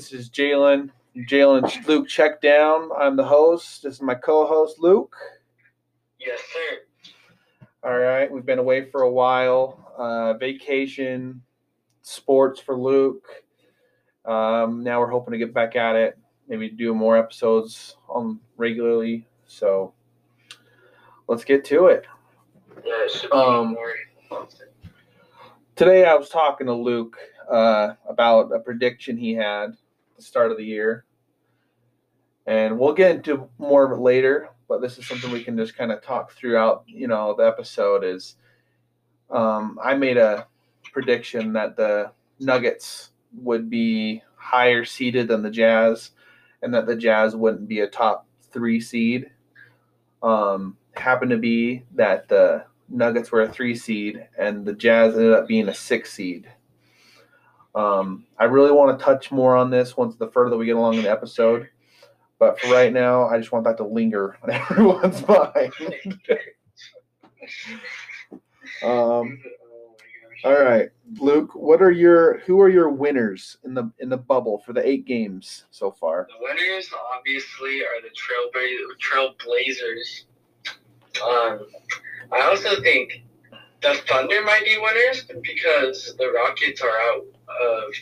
This is Jalen. Jalen Luke check down. I'm the host. This is my co-host Luke. Yes, sir. All right, we've been away for a while. Uh, vacation, sports for Luke. Um, now we're hoping to get back at it. Maybe do more episodes on regularly. So let's get to it. Yeah, it Um. Today I was talking to Luke uh, about a prediction he had the start of the year. And we'll get into more later, but this is something we can just kind of talk throughout, you know, the episode is um, I made a prediction that the Nuggets would be higher seeded than the Jazz and that the Jazz wouldn't be a top three seed. Um, happened to be that the Nuggets were a three seed and the Jazz ended up being a six seed. Um, I really want to touch more on this once the further we get along in the episode, but for right now, I just want that to linger on everyone's mind. um, oh all right, Luke, what are your who are your winners in the in the bubble for the eight games so far? The winners obviously are the Trailbla- Trailblazers. Um, I also think the Thunder might be winners because the Rockets are out of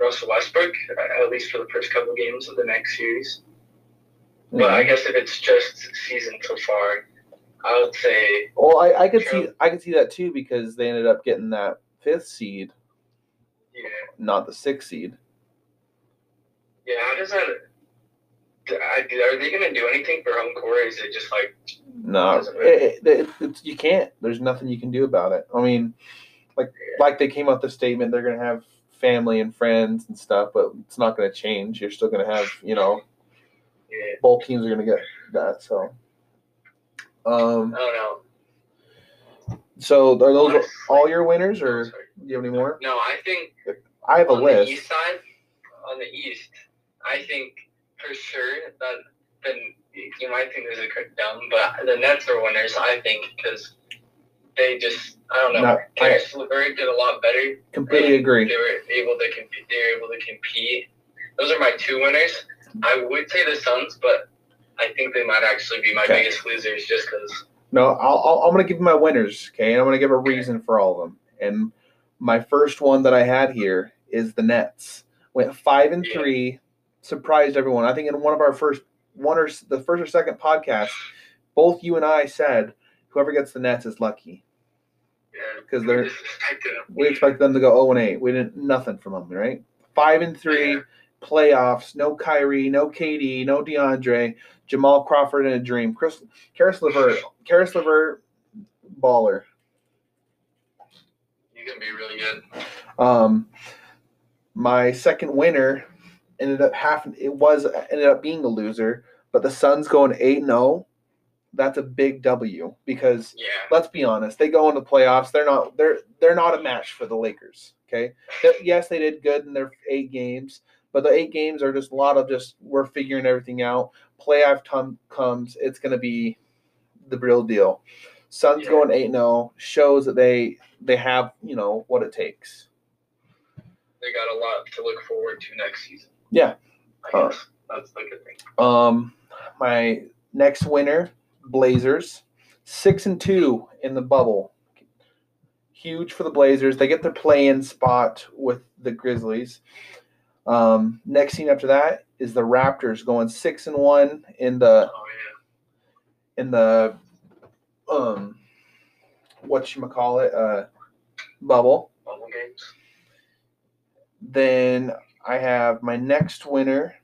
Russell Westbrook, uh, at least for the first couple games of the next series. But I mm-hmm. guess if it's just season so far, I would say Well, I, I could see I could see that too because they ended up getting that fifth seed, yeah. not the sixth seed. Yeah, how does that? Are they gonna do anything for home court? Or is it just like No, it, it, it- you can't. There's nothing you can do about it. I mean, like like they came out the statement they're gonna have family and friends and stuff, but it's not gonna change. You're still gonna have you know yeah, both teams are gonna get that. So, um, I don't know. so are those Honestly- all your winners, or do you have any more? No, I think I have a on the list. east side, on the east, I think for sure that then you might think this is dumb, but the Nets are winners. I think because they just I don't know. No, Caris LeVert did a lot better. Completely They agree. They were able to compete. They were able to compete. Those are my two winners. I would say the Suns, but I think they might actually be my Okay. biggest losers just because. No, I'll, I'll, I'm going to give you my winners, okay? And I'm going to give a reason for all of them. And my first one that I had here is the Nets. Went five and Yeah. three, surprised everyone. I think in one of our first one or the first or second podcast, both you and I said whoever gets the Nets is lucky. Yeah, 'Cause they're- we expect them. We expected them to go 0 and 8. We didn't nothing from them, right? Five and three, Yeah. playoffs. No Kyrie, no KD, no DeAndre, Jamal Crawford in a dream. Chris, Caris LeVert, Caris LeVert, baller. He's gonna be really good. Um, my second winner ended up half. it was ended up being a loser, but the Suns going eight and zero. That's a big W because Yeah. let's be honest, they go into playoffs. They're not they're they're not a match for the Lakers. Okay, yes, they did good in their eight games, but the eight games are just a lot of just we're figuring everything out. Playoff time comes, it's going to be the real deal. Suns Yeah. going eight and zero shows that they they have you know what it takes. they got a lot to look forward to next season. Yeah. I Uh, that's the good thing. Um, my next winner, Blazers, six and two in the bubble. Huge for the Blazers. They get their play-in spot with the Grizzlies. Um, next scene after that is the Raptors going six and one in the Oh in the um what you call it uh bubble. bubble games. Then I have my next winner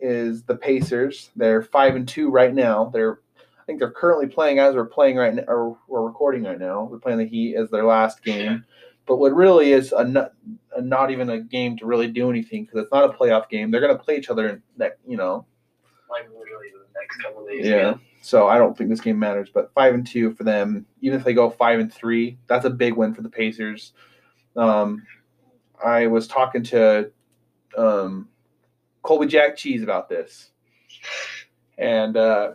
is the Pacers. They're five and two right now. They're think they're currently playing as we're playing right now, or we're recording right now. They're playing the Heat as their last game. But what really is a not, a not even a game to really do anything because it's not a playoff game. They're going to play each other in that you know. Like literally the next couple days. Yeah. So I don't think this game matters. But five and two for them. Even if they go five and three, that's a big win for the Pacers. Um, I was talking to um, Colby Jack Cheese about this, and uh,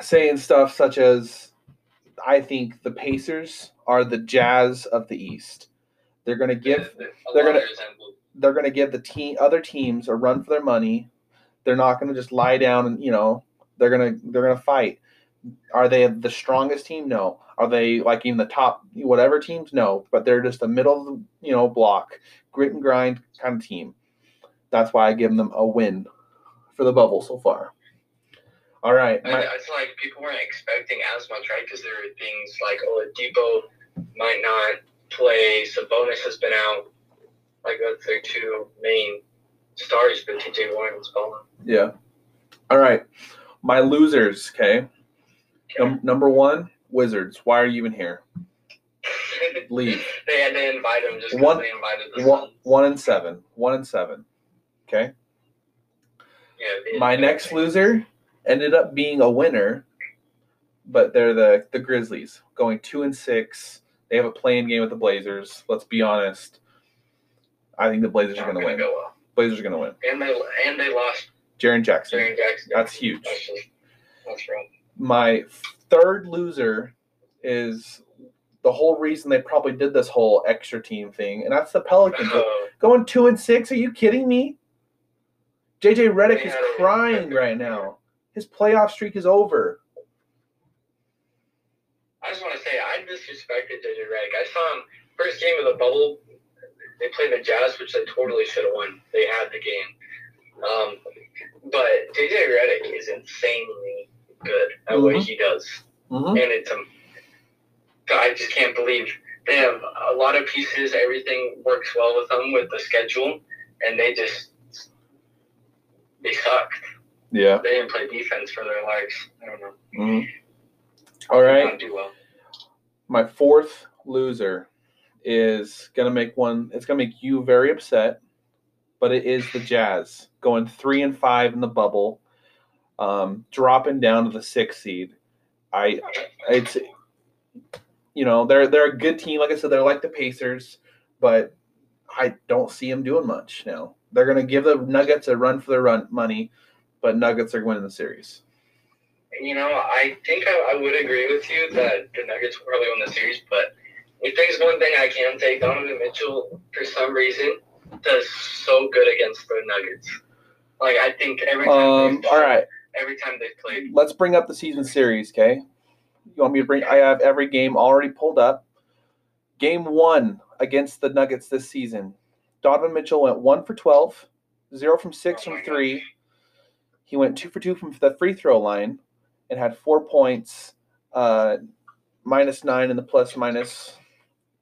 saying stuff such as, "I think the Pacers are the Jazz of the East. They're going to give they're gonna- they're going to give the team other teams a run for their money. They're not going to just lie down and you know they're gonna they're gonna fight. Are they the strongest team? No. Are they like in the top whatever teams? No. But they're just a middle of the you know block, grit and grind kind of team. That's why I give them a win for the bubble so far. All right. My- it's like people weren't expecting as much, right? Because there were things like, oh, Dipo might not play. Sabonis has been out. Like that's their two main stars, but TJ Warren's gone. yeah. All right. My losers. Okay. Num- number one, Wizards. Why are you even here? Leave. they had to invite him just because One- they invited the One, one and seven. One and seven. Okay. Yeah, My next loser ended up being a winner, but they're the the Grizzlies, going two and six. They have a playing game with the Blazers. Let's be honest. I think the Blazers are going to win. Go well. Blazers are going to win. And they and they lost Jaren Jackson. Jaren Jackson. That's huge. That's. My third loser is the whole reason they probably did this whole extra team thing, and that's the Pelicans. Oh, Going two and six? Are you kidding me? JJ Redick is crying right now. His playoff streak is over. I just want to say I disrespected JJ Redick. I saw him first game of the bubble. They played the Jazz, which they totally should have won. They had the game. Um, but JJ Redick is insanely good at what Mhm. he does, Mm-hmm. and it's um, I just can't believe they have a lot of pieces. Everything works well with them with the schedule, and they just they sucked. Yeah. They didn't play defense for their lives. I don't know. Mhm. All right. do well. My fourth loser is gonna make one. It's gonna make you very upset, but it is the Jazz going three and five in the bubble, um, dropping down to the sixth seed. I, it's, you know, they're they're a good team. Like I said, they're like the Pacers, but I don't see them doing much now. They're gonna give the Nuggets a run for their run money, but Nuggets are winning the series. You know, I think I, I would agree with you that the Nuggets will probably win the series, but if there's one thing I can take, Donovan Mitchell, for some reason, does so good against the Nuggets. Like, I think every time, Um, they've, all right. every time they've played, let's bring up the season series, okay? You want me to bring? I have every game already pulled up. Game one against the Nuggets this season, Donovan Mitchell went one for 12, zero from six Oh from three. He went two for two from the free throw line, and had four points, uh, minus nine in the plus minus,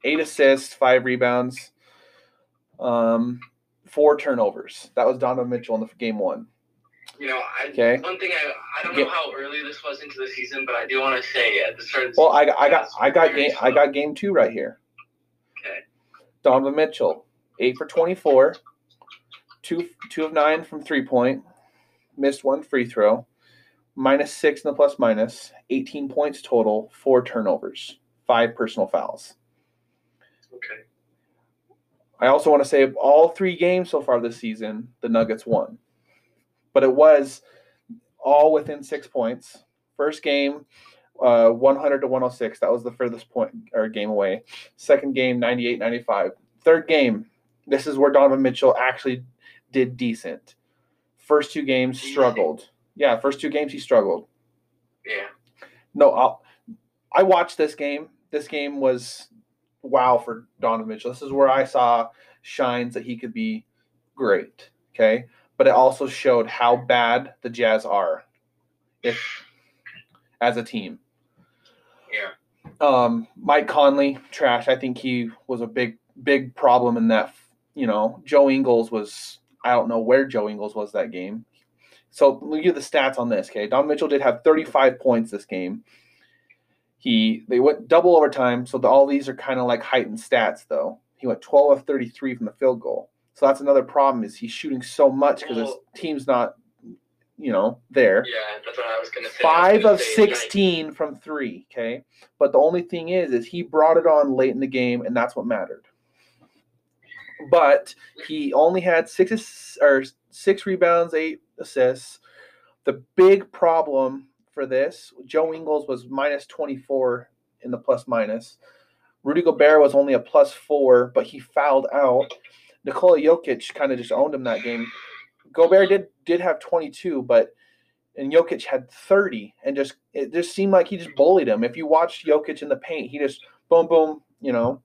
eight assists, five rebounds, um, four turnovers. That was Donovan Mitchell in the game one. you know, I, Okay. one thing I, I don't Yeah. know how early this was into the season, but I do want to say at the start of the Well, I got, I got, I got game, I got game two right here. Okay. Donovan Mitchell, eight for twenty-four, two, two of nine from three point, missed one free throw, minus six in the plus minus, eighteen points total, four turnovers, five personal fouls. Okay. I also want to say all three games so far this season, the Nuggets won. But it was all within six points. First game, uh, 100 to 106. That was the furthest point or game away. Second game, 98 95. Third game, this is where Donovan Mitchell actually did decent. First two games, struggled. Yeah, first two games, he struggled. Yeah. No, I'll, I watched this game. This game was wow for Donovan Mitchell. This is where I saw shines that he could be great. Okay, but it also showed how bad the Jazz are, if as a team. Yeah. Um, Mike Conley, trash. I think he was a big, big problem in that. You know, Joe Ingles was. I don't know where Joe Ingles was that game. So me give the stats on this. Okay, Don Mitchell did have 35 points this game. He they went double overtime, so the, all these are kind of like heightened stats though. He went 12 of 33 from the field goal. So that's another problem is he's shooting so much because his team's not, you know, there. Yeah, that's what I was going to say. Five gonna of say, like, 16 from three. Okay, but the only thing is, is he brought it on late in the game, and that's what mattered. But he only had six or six rebounds, eight assists. The big problem for this, Joe Ingles was minus 24 in the plus minus. Rudy Gobert was only a plus four, but he fouled out. Nikola Jokic kind of just owned him that game. Gobert did did have 22, but and Jokic had 30, and just it just seemed like he just bullied him. If you watched Jokic in the paint, he just boom boom, you know.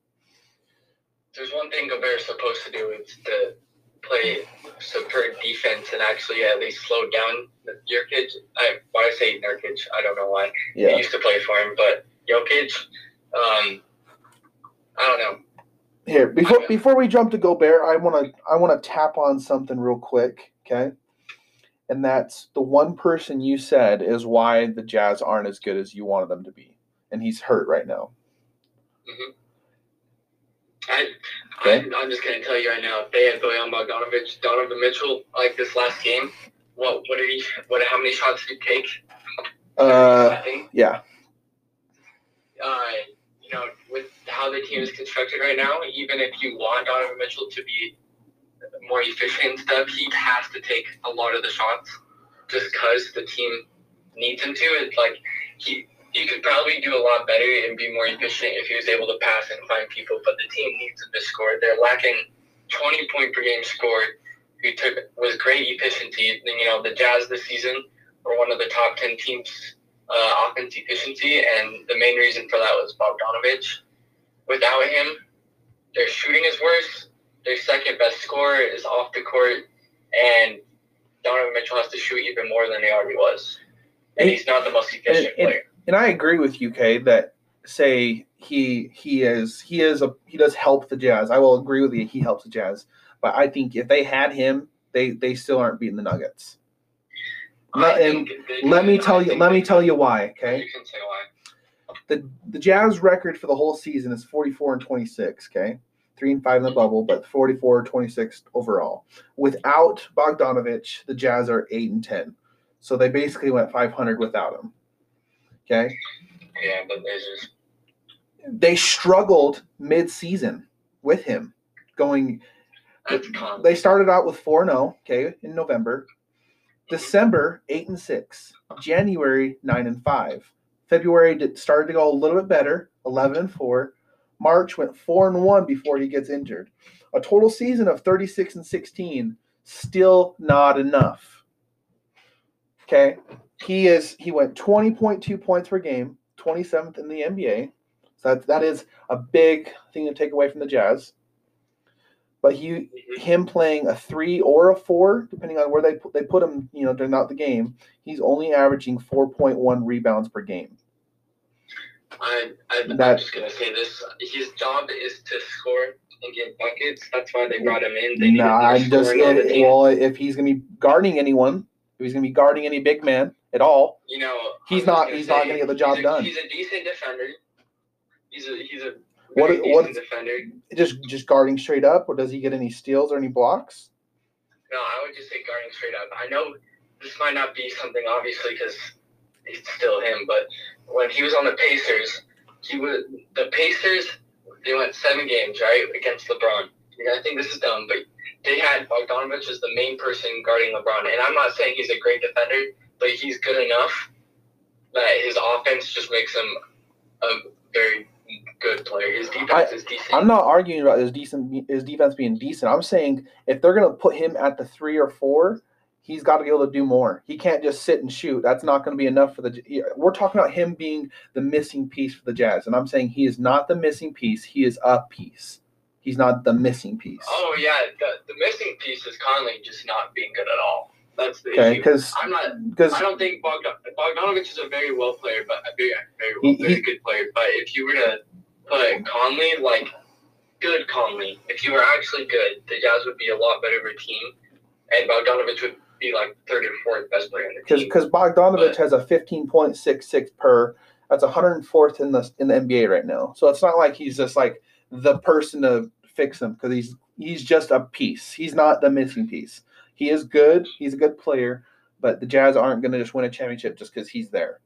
There's one thing Gobert's supposed to do is to play superb defense and actually at least slow down Jokic. I why I say Nurkic, I don't know why. He Yeah. used to play for him, but Jokic, um, I don't know. Here, before before we jump to Gobert, I want to I want to tap on something real quick, okay? And that's the one person you said is why the Jazz aren't as good as you wanted them to be, and he's hurt right now. I, Okay. I I'm just gonna tell you right now, if they had Bojan Bogdanovic, Donovan Mitchell, like this last game, what what did he? What? How many shots did he take? Uh, yeah, uh, you know, with how the team is constructed right now, even if you want Donovan Mitchell to be more efficient and stuff, he has to take a lot of the shots just because the team needs him to. It's like he he could probably do a lot better and be more efficient if he was able to pass and find people, but the team needs to score. They're lacking 20 point per game score. Who took was great efficiency. And, you know, the Jazz this season were one of the top 10 teams uh, offense efficiency, and the main reason for that was Bogdanovich. Without him, their shooting is worse. Their second best scorer is off the court, and Donovan Mitchell has to shoot even more than he already was. And he's not the most efficient and- player. and I agree with you, Kay, that say he he is he is a he does help the Jazz. I will agree with you. He helps the Jazz, but I think if they had him, they they still aren't beating the Nuggets. Let, and let me tell you let me tell you why. Okay, You can say why. the the Jazz record for the whole season is 44 and 26, okay? 3 and 5 in the bubble, but 44 26 overall. Without Bogdanovich, the Jazz are 8 and 10. So they basically went 500 without him. Okay? Yeah, but there's just They struggled mid-season with him going they started out with 4 0, okay, in November. December 8 and 6. January 9 and 5. February did, started to go a little bit better, 11 and 4. March went 4 and 1 before he gets injured. A total season of 36 and 16, still not enough. Okay? He is he went 20.2 points per game, 27th in the NBA. So that, that is a big thing to take away from the Jazz. But he him playing a three or a four, depending on where they put, they put him, you know, during the game, he's only averaging 4.1 rebounds per game. I, I, I'm That- just gonna say this: his job is to score and get buckets. That's why they brought him in. They more I'm just scoring on the team. well, if he's gonna be guarding anyone, if he's gonna be guarding any big man at all, you know, He's not- he's not gonna get the job he's a, done. He's a decent defender. He's a he's a What- what- decent defender. just just guarding straight up, or does he get any steals or any blocks? No, I would just say guarding straight up. I know this might not be something obviously because it's still him, but when he was on the Pacers, he was the Pacers. They went seven games right against LeBron. I think this is dumb, but they had Bogdanovich as the main person guarding LeBron, and I'm not saying he's a great defender, but he's good enough that his offense just makes him a very good player. His defense is decent. I'm not arguing about his decent his defense being decent. I'm saying if they're gonna put him at the three or four, he's got to be able to do more. He can't just sit and shoot. That's not going to be enough for the. We're talking about him being the missing piece for the Jazz, and I'm saying he is not the missing piece. He is a piece. He's not the missing piece. Oh yeah, the, the missing piece is Conley just not being good at all. That's the Okay, issue. because I'm not. because I don't think Bogdan, Bogdanovich is a very well player, but a very very He- well, very he- good player. But if you were to put Conley like good Conley, if you were actually good, the Jazz would be a lot better of a team, and Bogdanovich would be like third or fourth best player in the because team. because Bogdanovich has a 15.66 per. That's 104th in the in the NBA right now. So it's not like he's just like the person to fix him because he's he's just a piece. He's not the missing piece. He is good. He's a good player, but the Jazz aren't going to just win a championship just because he's there.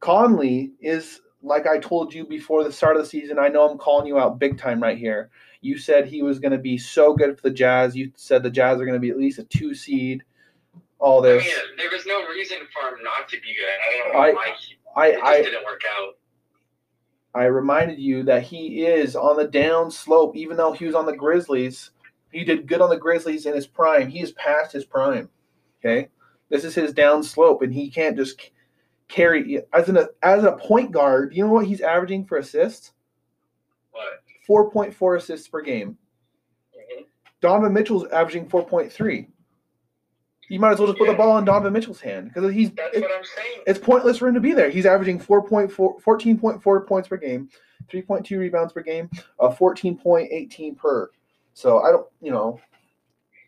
Conley is like I told you before the start of the season. I know I'm calling you out big time right here. You said he was going to be so good for the Jazz. You said the Jazz are going to be at least a two seed. All I this. mean, there was no reason for him not to be good. I don't know I- why he, I, it just I didn't work out. I reminded you that he is on the down slope, even though he was on the Grizzlies. He did good on the Grizzlies in his prime. He is past his prime. Okay, this is his down slope, and he can't just carry as an as a point guard. You know what he's averaging for assists? What? Four point four assists per game. Mhm. Donovan Mitchell's averaging four point three. You might as well just put the ball in Donovan Mitchell's hand because he's That's it- what I'm saying. it's pointless for him to be there. He's averaging 4.4, 14.4 points per game, 3.2 rebounds per game, uh, 14.18 per. So I don't, you know,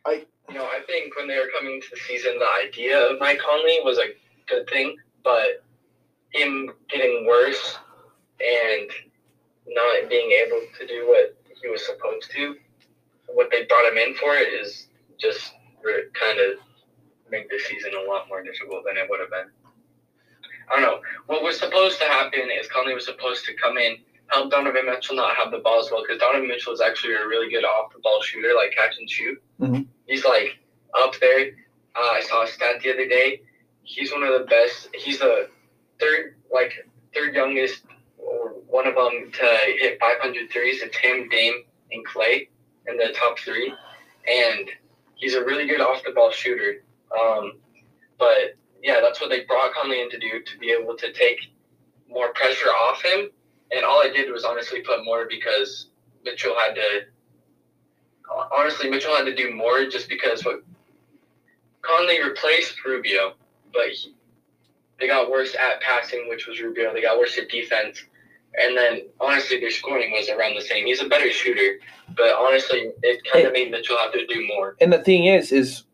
I. You know, I think when they were coming to the season, the idea of Mike Conley was a good thing, but him getting worse and not being able to do what he was supposed to, what they brought him in for, is just kind of make the season a lot more difficult than it would have been. I don't know. What was supposed to happen is Conley was supposed to come in, help Donovan Mitchell not have the ball as well, because Donovan Mitchell is actually a really good off the ball shooter, like catch and shoot. Mhm. He's like up there. Uh, I saw a stat the other day. He's one of the best. He's the third, like third youngest, or one of them to hit 500 threes. It's him, Dame, and Clay in the top three, and he's a really good off the ball shooter. Um, but yeah, that's what they brought Conley in to do to be able to take more pressure off him. And all I did was honestly put more because Mitchell had to. Honestly, Mitchell had to do more just because what Conley replaced Rubio, but he, they got worse at passing, which was Rubio. They got worse at defense, and then honestly, their scoring was around the same. He's a better shooter, but honestly, it kind of made Mitchell have to do more. and the thing is, is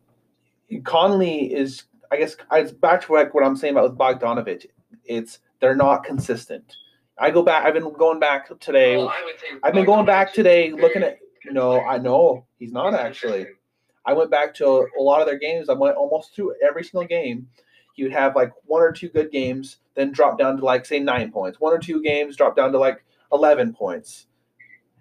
Conley is, I guess, it's back to what I'm saying about with Bogdanovich. It's they're not consistent. I go back. I've been going back today. Well, I would say I've been going back today, looking at. No, I know he's not actually. I went back to a lot of their games. I went almost through every single game. He would have like one or two good games, then drop down to like say nine points. One or two games drop down to like eleven points.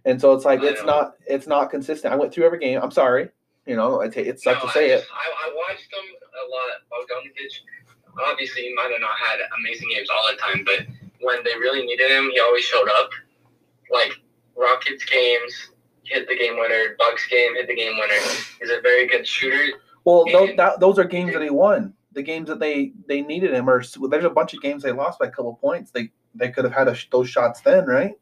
And so it's like it's not it's not consistent. I went through every game. I'm sorry, you know, it, it sucks No, to say I it. I, I watched them a lot. Bogdanovich, obviously, he might have not had amazing games all the time, but when they really needed him, he always showed up. Like Rockets games, hit the game winner. Bucks game, hit the game winner. He's a very good shooter. Well, those, that, those are games that he won. The games that they they needed him, or there's a bunch of games they lost by a couple points. They they could have had a, those shots then, right?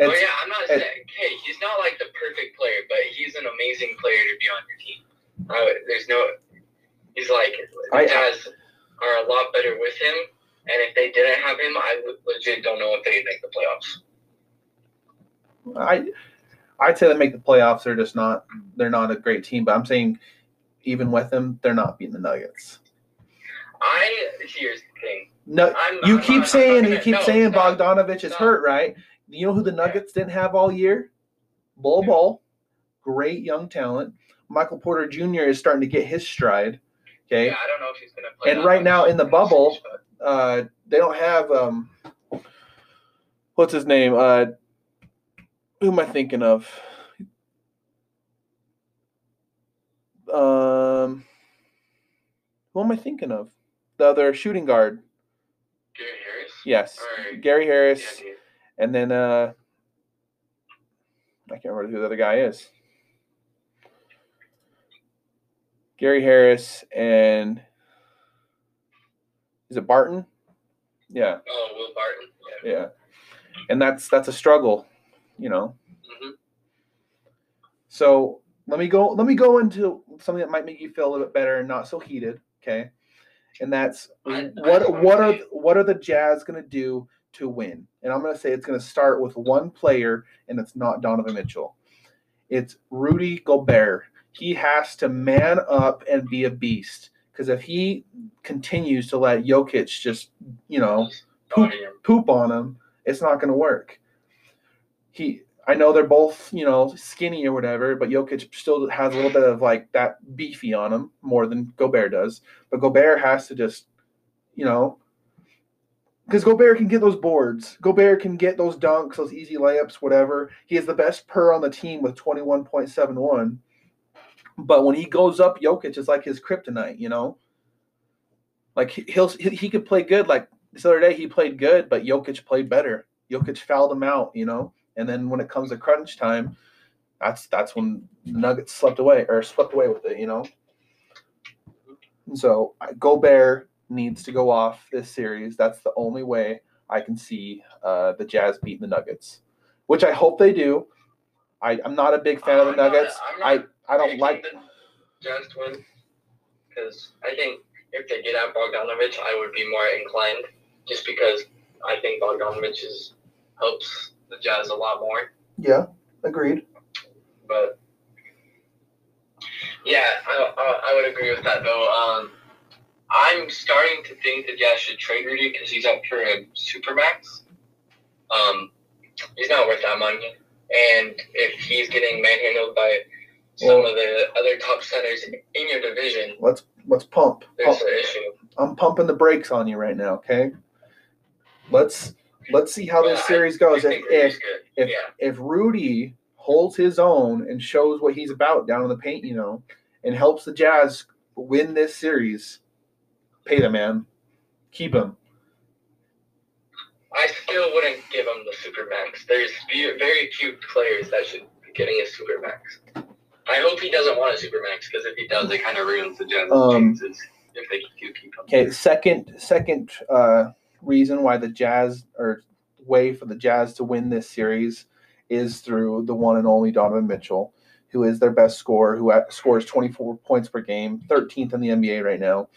oh It's- yeah, I'm not saying. Hey, he's not like the perfect player, but he's an amazing player to be on your team. Would- there's no. He's like the I- Jazz are a lot better with him, and if they didn't have him, I legit don't know if they'd make the playoffs. I I'd say they make the playoffs. They're just not they're not a great team. But I'm saying even with them, they're not beating the Nuggets. I here's the thing. No, I'm, you I'm keep I'm saying not you gonna- keep no, saying stop. Bogdanovich is hurt, right? You know who the Nuggets didn't have all year? Bol Bol, great young talent. Michael Porter Jr. is starting to get his stride. Okay, Yeah, I don't know if he's gonna play. And right now in the bubble- uh, they don't have um, what's his name? Uh, who am I thinking of? Um, who am I thinking of? The other shooting guard. Gary Harris. Yes, Or- Gary Harris, Yeah, and then uh, I can't remember who the other guy is. Gary Harris and is it Barton? Yeah. Oh, Will Barton. Yeah. yeah and that's that's a struggle you know hmm so let me go let me go into something that might make you feel a little bit better and not so heated okay and that's I- I what wanna what are what are the jazz going to do to win and i'm going to say it's going to start with one player and it's not donovan mitchell it's rudy gobert he has to man up and be a beast because if he continues to let Jokic just you know poop, poop on him, it's not going to work. He, I know they're both, you know, skinny or whatever, but Jokic still has a little bit of like that beefy on him more than Gobert does. But Gobert has to just, you know, because Gobert can get those boards. Gobert can get those dunks, those easy layups, whatever. He is the best per on the team with 21.71. But when he goes up, Jokic is like his kryptonite, you know? Like he- he'll he, could play good. Like this other day, he played good, but Jokic played better. Jokic fouled him out, you know. And then when it comes to crunch time, That's that's when Nuggets slept away or swept away with it, you know. And so Gobert needs to go off this series. That's the only way I can see uh, the Jazz beating the Nuggets, which I hope they do. I, I'm not a big fan of the not- Nuggets. I'm not I, I don't like. the Jazz to win because I think if they get out Bogdanovich, I would be more inclined, just because I think Bogdanovich is helps the Jazz a lot more. Yeah, agreed. But yeah, I, I, I would agree with that though. Um, I'm starting to think the Jazz should trade Rudy because he's up for a supermax. Um, he's not worth that money, and if he's getting manhandled by some Well- of the other top centers in your division, Let's let's pump. there's pump. I'm pumping the brakes on you right now. Okay. Let's let's see how this Well, I- series I goes. If if if yeah, if Rudy holds his own and shows what he's about down in the paint, you know, and helps the Jazz win this series, pay the man, keep him. I still wouldn't give him the supermax. There's few, very few players that should be getting a supermax. I hope he doesn't want a supermax because if he does, it kind of ruins the Jazz's Um, chances if they do keep him. Okay, second second uh, reason why the Jazz or way for the Jazz to win this series is through the one and only Donovan Mitchell, who is their best scorer, who at- scores 24 points per game, 13th in the NBA right now.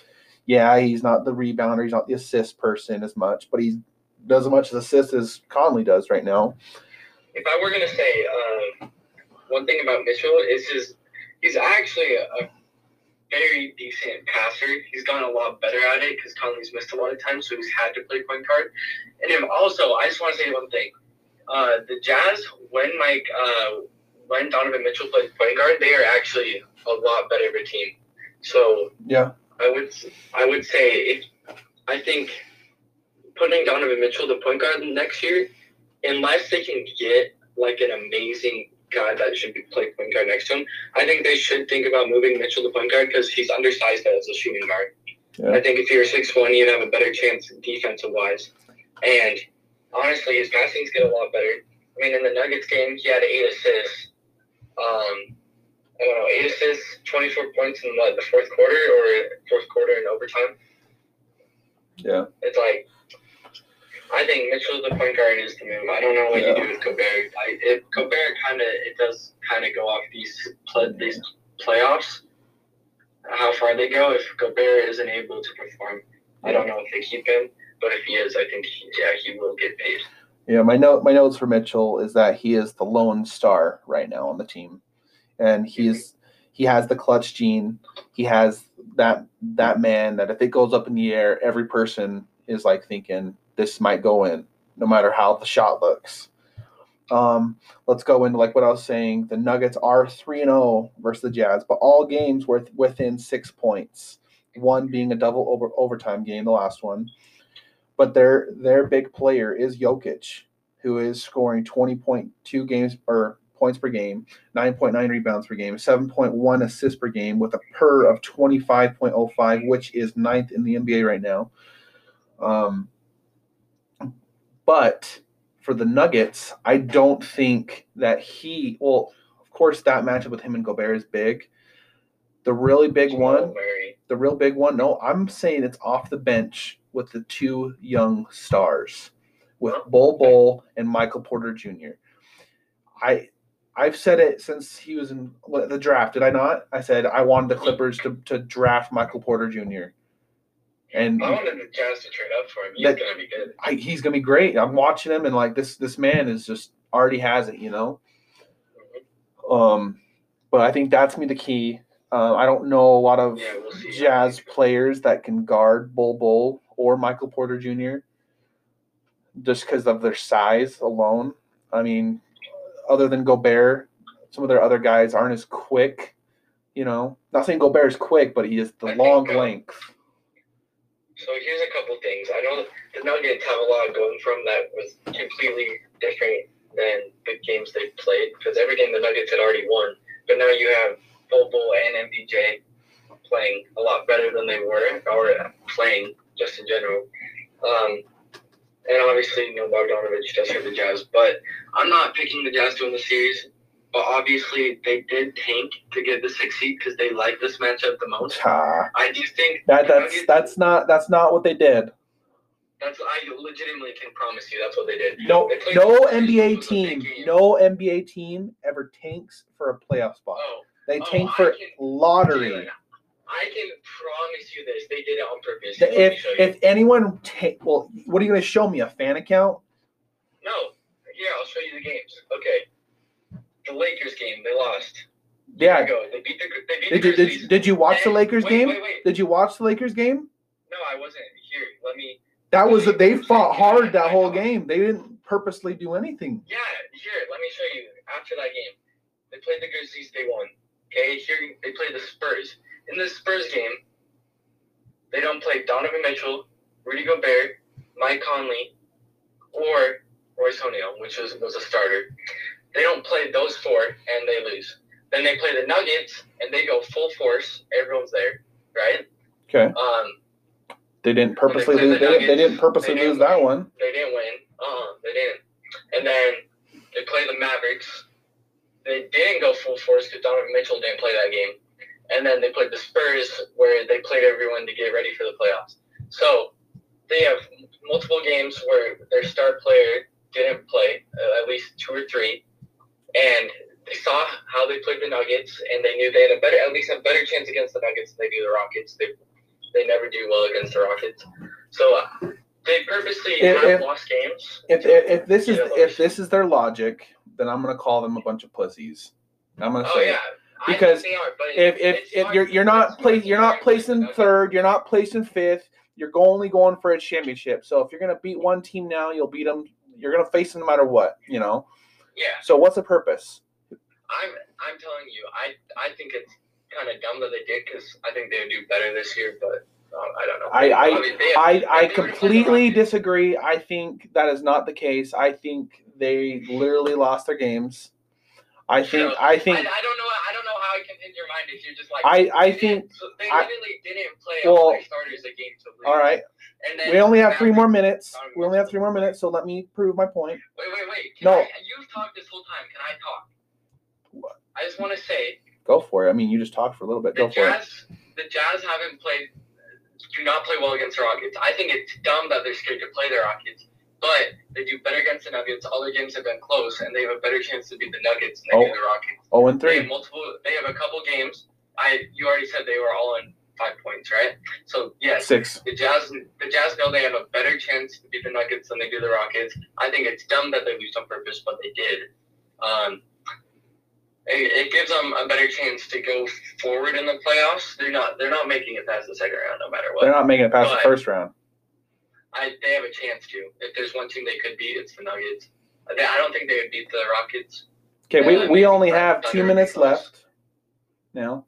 Yeah, he's not the rebounder, he's not the assist person as much, but he does as much as assist as Conley does right now. If I were gonna say uh, one thing about Mitchell is his, he's actually a, a very decent passer. He's gotten a lot better at it because Conley's missed a lot of times, so he's had to play point guard. And then also, I just want to say one thing: uh, the Jazz, when like uh, when Donovan Mitchell plays point guard, they are actually a lot better of a team. So Yeah, I would I would say if I think putting Donovan Mitchell the point guard next year, unless they can get like an amazing guy that should be play point guard next to him, I think they should think about moving Mitchell to point guard because he's undersized as a shooting guard. Yeah. I think if you're six one, you'd have a better chance defensive wise. And honestly, his passings get a lot better. I mean, in the Nuggets game, he had eight assists. Um, I don't know, eight assists, 24 points in what, the fourth quarter or fourth quarter in overtime. yeah. It's like, I think Mitchell the point guard is the move. I don't know what Yeah. you do with Gobert. I, it, Gobert kind of, it does kind of go off these play, these playoffs, how far they go. If Gobert isn't able to perform, I don't know if they keep him. But if he is, I think he, yeah, he will get paid. Yeah, my note my notes for Mitchell is that he is the lone star right now on the team, and he's he has the clutch gene. He has that that man that if it goes up in the air, every person is like thinking this might go in, no matter how the shot looks. Um, let's go into like what I was saying. The Nuggets are three and zero versus the Jazz, but all games were within six points. One being a double over overtime game, the last one but their their big player is Jokic, who is scoring 20.2 games or points per game, 9.9 rebounds per game, 7.1 assists per game, with a per of 25.05, which is ninth in the NBA right now. Um, but for the Nuggets, I don't think that he. Well, of course, that matchup with him and Gobert is big. The really big one the real big one. No, I'm saying it's off the bench with the two young stars, with Bol Bol and Michael Porter Jr. I I've said it since he was in the draft. Did I not? I said I wanted the Clippers to, to draft Michael Porter Jr. And I wanted the Jazz to trade up for him. He's That- gonna be good. I, he's gonna be great. I'm watching him and like this this man is just already has it, you know. Um, but I think that's me the key. Uh, I don't know a lot of Yeah, we'll. Jazz players that can guard Bol Bol or Michael Porter Jr. just because of their size alone. I mean, other than Gobert, some of their other guys aren't as quick. You know, not saying Gobert is quick, but he is the I think, long uh, length. So here's a couple things. I know the Nuggets have a lot going from that was completely different than the games they played because every game the Nuggets had already won. But now you have Bobo and MPJ playing a lot better than they were or playing just in general. Um, and obviously, you know, Bogdanovich does for the Jazz, but I'm not picking the Jazz to win the series. But obviously they did tank to get the sixth seed because they like this matchup the most. Ah, I do think that that's Nuggets- that's not that's not what they did. that's I legitimately can promise you that's what they did. No They no NBA it was a big team, no NBA team ever tanks for a playoff spot. Oh, They oh, tank I for can- lottery. Jalen, I can promise you this. They did it on purpose. If if anyone take well, what are you going to show me? A fan account? no, here I'll show you the games. Okay, the Lakers game they lost. Yeah. They beat the they beat Did the you did, did you watch the Lakers wait, game? Wait, wait. Did you watch the Lakers game? No, I wasn't here. Let me. That was they fought hard that whole game. They didn't purposely do anything. Yeah, here. Let me show you. After that game, they played the Grizzlies. They won. Okay, here they played the Spurs. In the Spurs game, they don't play Donovan Mitchell, Rudy Gobert, Mike Conley, or Royce O'Neale, which was, was a starter. They don't play those four, and they lose. Then they play the Nuggets, and they go full force. Everyone's there, right? Okay. Um, They didn't purposely played lose. the They, didn't- they didn't purposely They didn't lose that one. they didn't win. Uh, they didn't. And then they play the Mavericks. They didn't go full force because Donovan Mitchell didn't play that game. And then they played the Spurs, where they played everyone to get ready for the playoffs. So they have multiple games where their star player didn't play, uh, at least two or three, and they saw how they played the Nuggets, and they knew they had a better, at least a better chance against the Nuggets than they do the Rockets. They they never do well against the Rockets. So uh, they purposely If- have if- lost games. If, if if this is if this is their logic, then I'm gonna call them a bunch of pussies. I'm gonna oh say yeah. Because are, if if if you're you're not place you're not compare with the placing third, you're not placing fifth. You're only going for a championship. So if you're gonna beat one team now, you'll beat them. You're gonna face them no matter what. You know. Yeah, So what's the purpose? I'm I'm telling you, I I think it's kind of dumb that they did because I think they would do better this year, but um, I don't know. I- I- mean, have- I, I they were to play the completely disagree. I think that is not the case. I think they literally lost their games. I think I I, think I don't know. I don't know how it can in your mind if you're just like. I I think so they I- literally didn't play Well, starters a game to lose. all right. We only have three more minutes. We only have three more minutes, so let me prove my point. Wait, wait, wait. Can No. I, you've talked this whole time. Can I talk? What? I just want to say Go for it. I mean, you just talked for a little bit. Go for it. Jazz, the Jazz haven't played, do not play well against the Rockets. I think it's dumb that they're scared to play the Rockets, but they do better against the Nuggets. All their games have been close, and they have a better chance to beat the Nuggets than they Oh. do the Rockets. Oh and They have three. multiple. They have a couple games. I you already said they were all in five points, right? So yes, Six. the Jazz, the Jazz know they have a better chance to beat the Nuggets than they do the Rockets. I think it's dumb that they lose on purpose, but they did. Um, it, it gives them a better chance to go forward in the playoffs. They're not. They're not making it past the second round, no matter what. They're not making it past the first round. I they have a chance to. If there's one team they could beat, it's the Nuggets. They, I don't think they would beat the Rockets. Okay, we, we only have two minutes left now.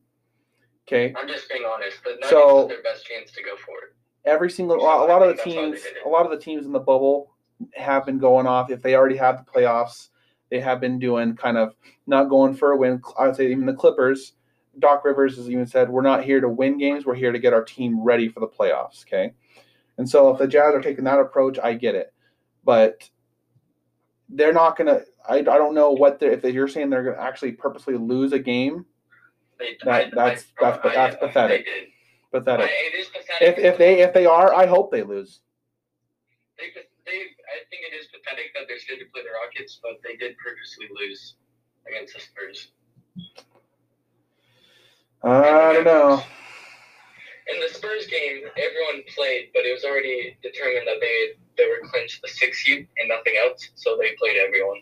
Okay, I'm just being honest. The Nuggets So- their best chance to go forward. every single So a lot of the think that's why they teams, a lot of the teams in the bubble have been going off. If they already have the playoffs, they have been doing kind of not going for a win. I would say even the Clippers. Doc Rivers has even said, "We're not here to win games. We're here to get our team ready for the playoffs." Okay, and so if the Jazz are taking that approach, I get it, but they're not gonna. I, I don't know what they're if they, you're saying they're gonna actually purposely lose a game. They, That- that's- that's- that's pathetic. They did. Pathetic. It is pathetic. If if they if they are, I hope they lose. They, they, I think it is pathetic that they're scared to play the Rockets, but they did purposely lose against the Spurs. I don't know. In the Spurs game, everyone played, but it was already determined that they they were clinched the sixth seed and nothing else, so they played everyone.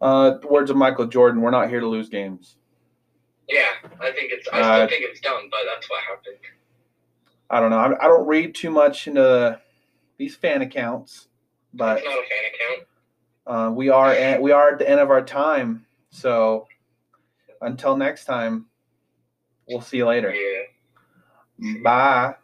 Uh, words of Michael Jordan: We're not here to lose games. Yeah, I think it's. I Uh, think it's dumb, but that's what happened. I don't know. I, I don't read too much into these fan accounts, but it's not a fan account. uh, we are at, we are at the end of our time. So until next time, we'll see you later. Yeah. Bye.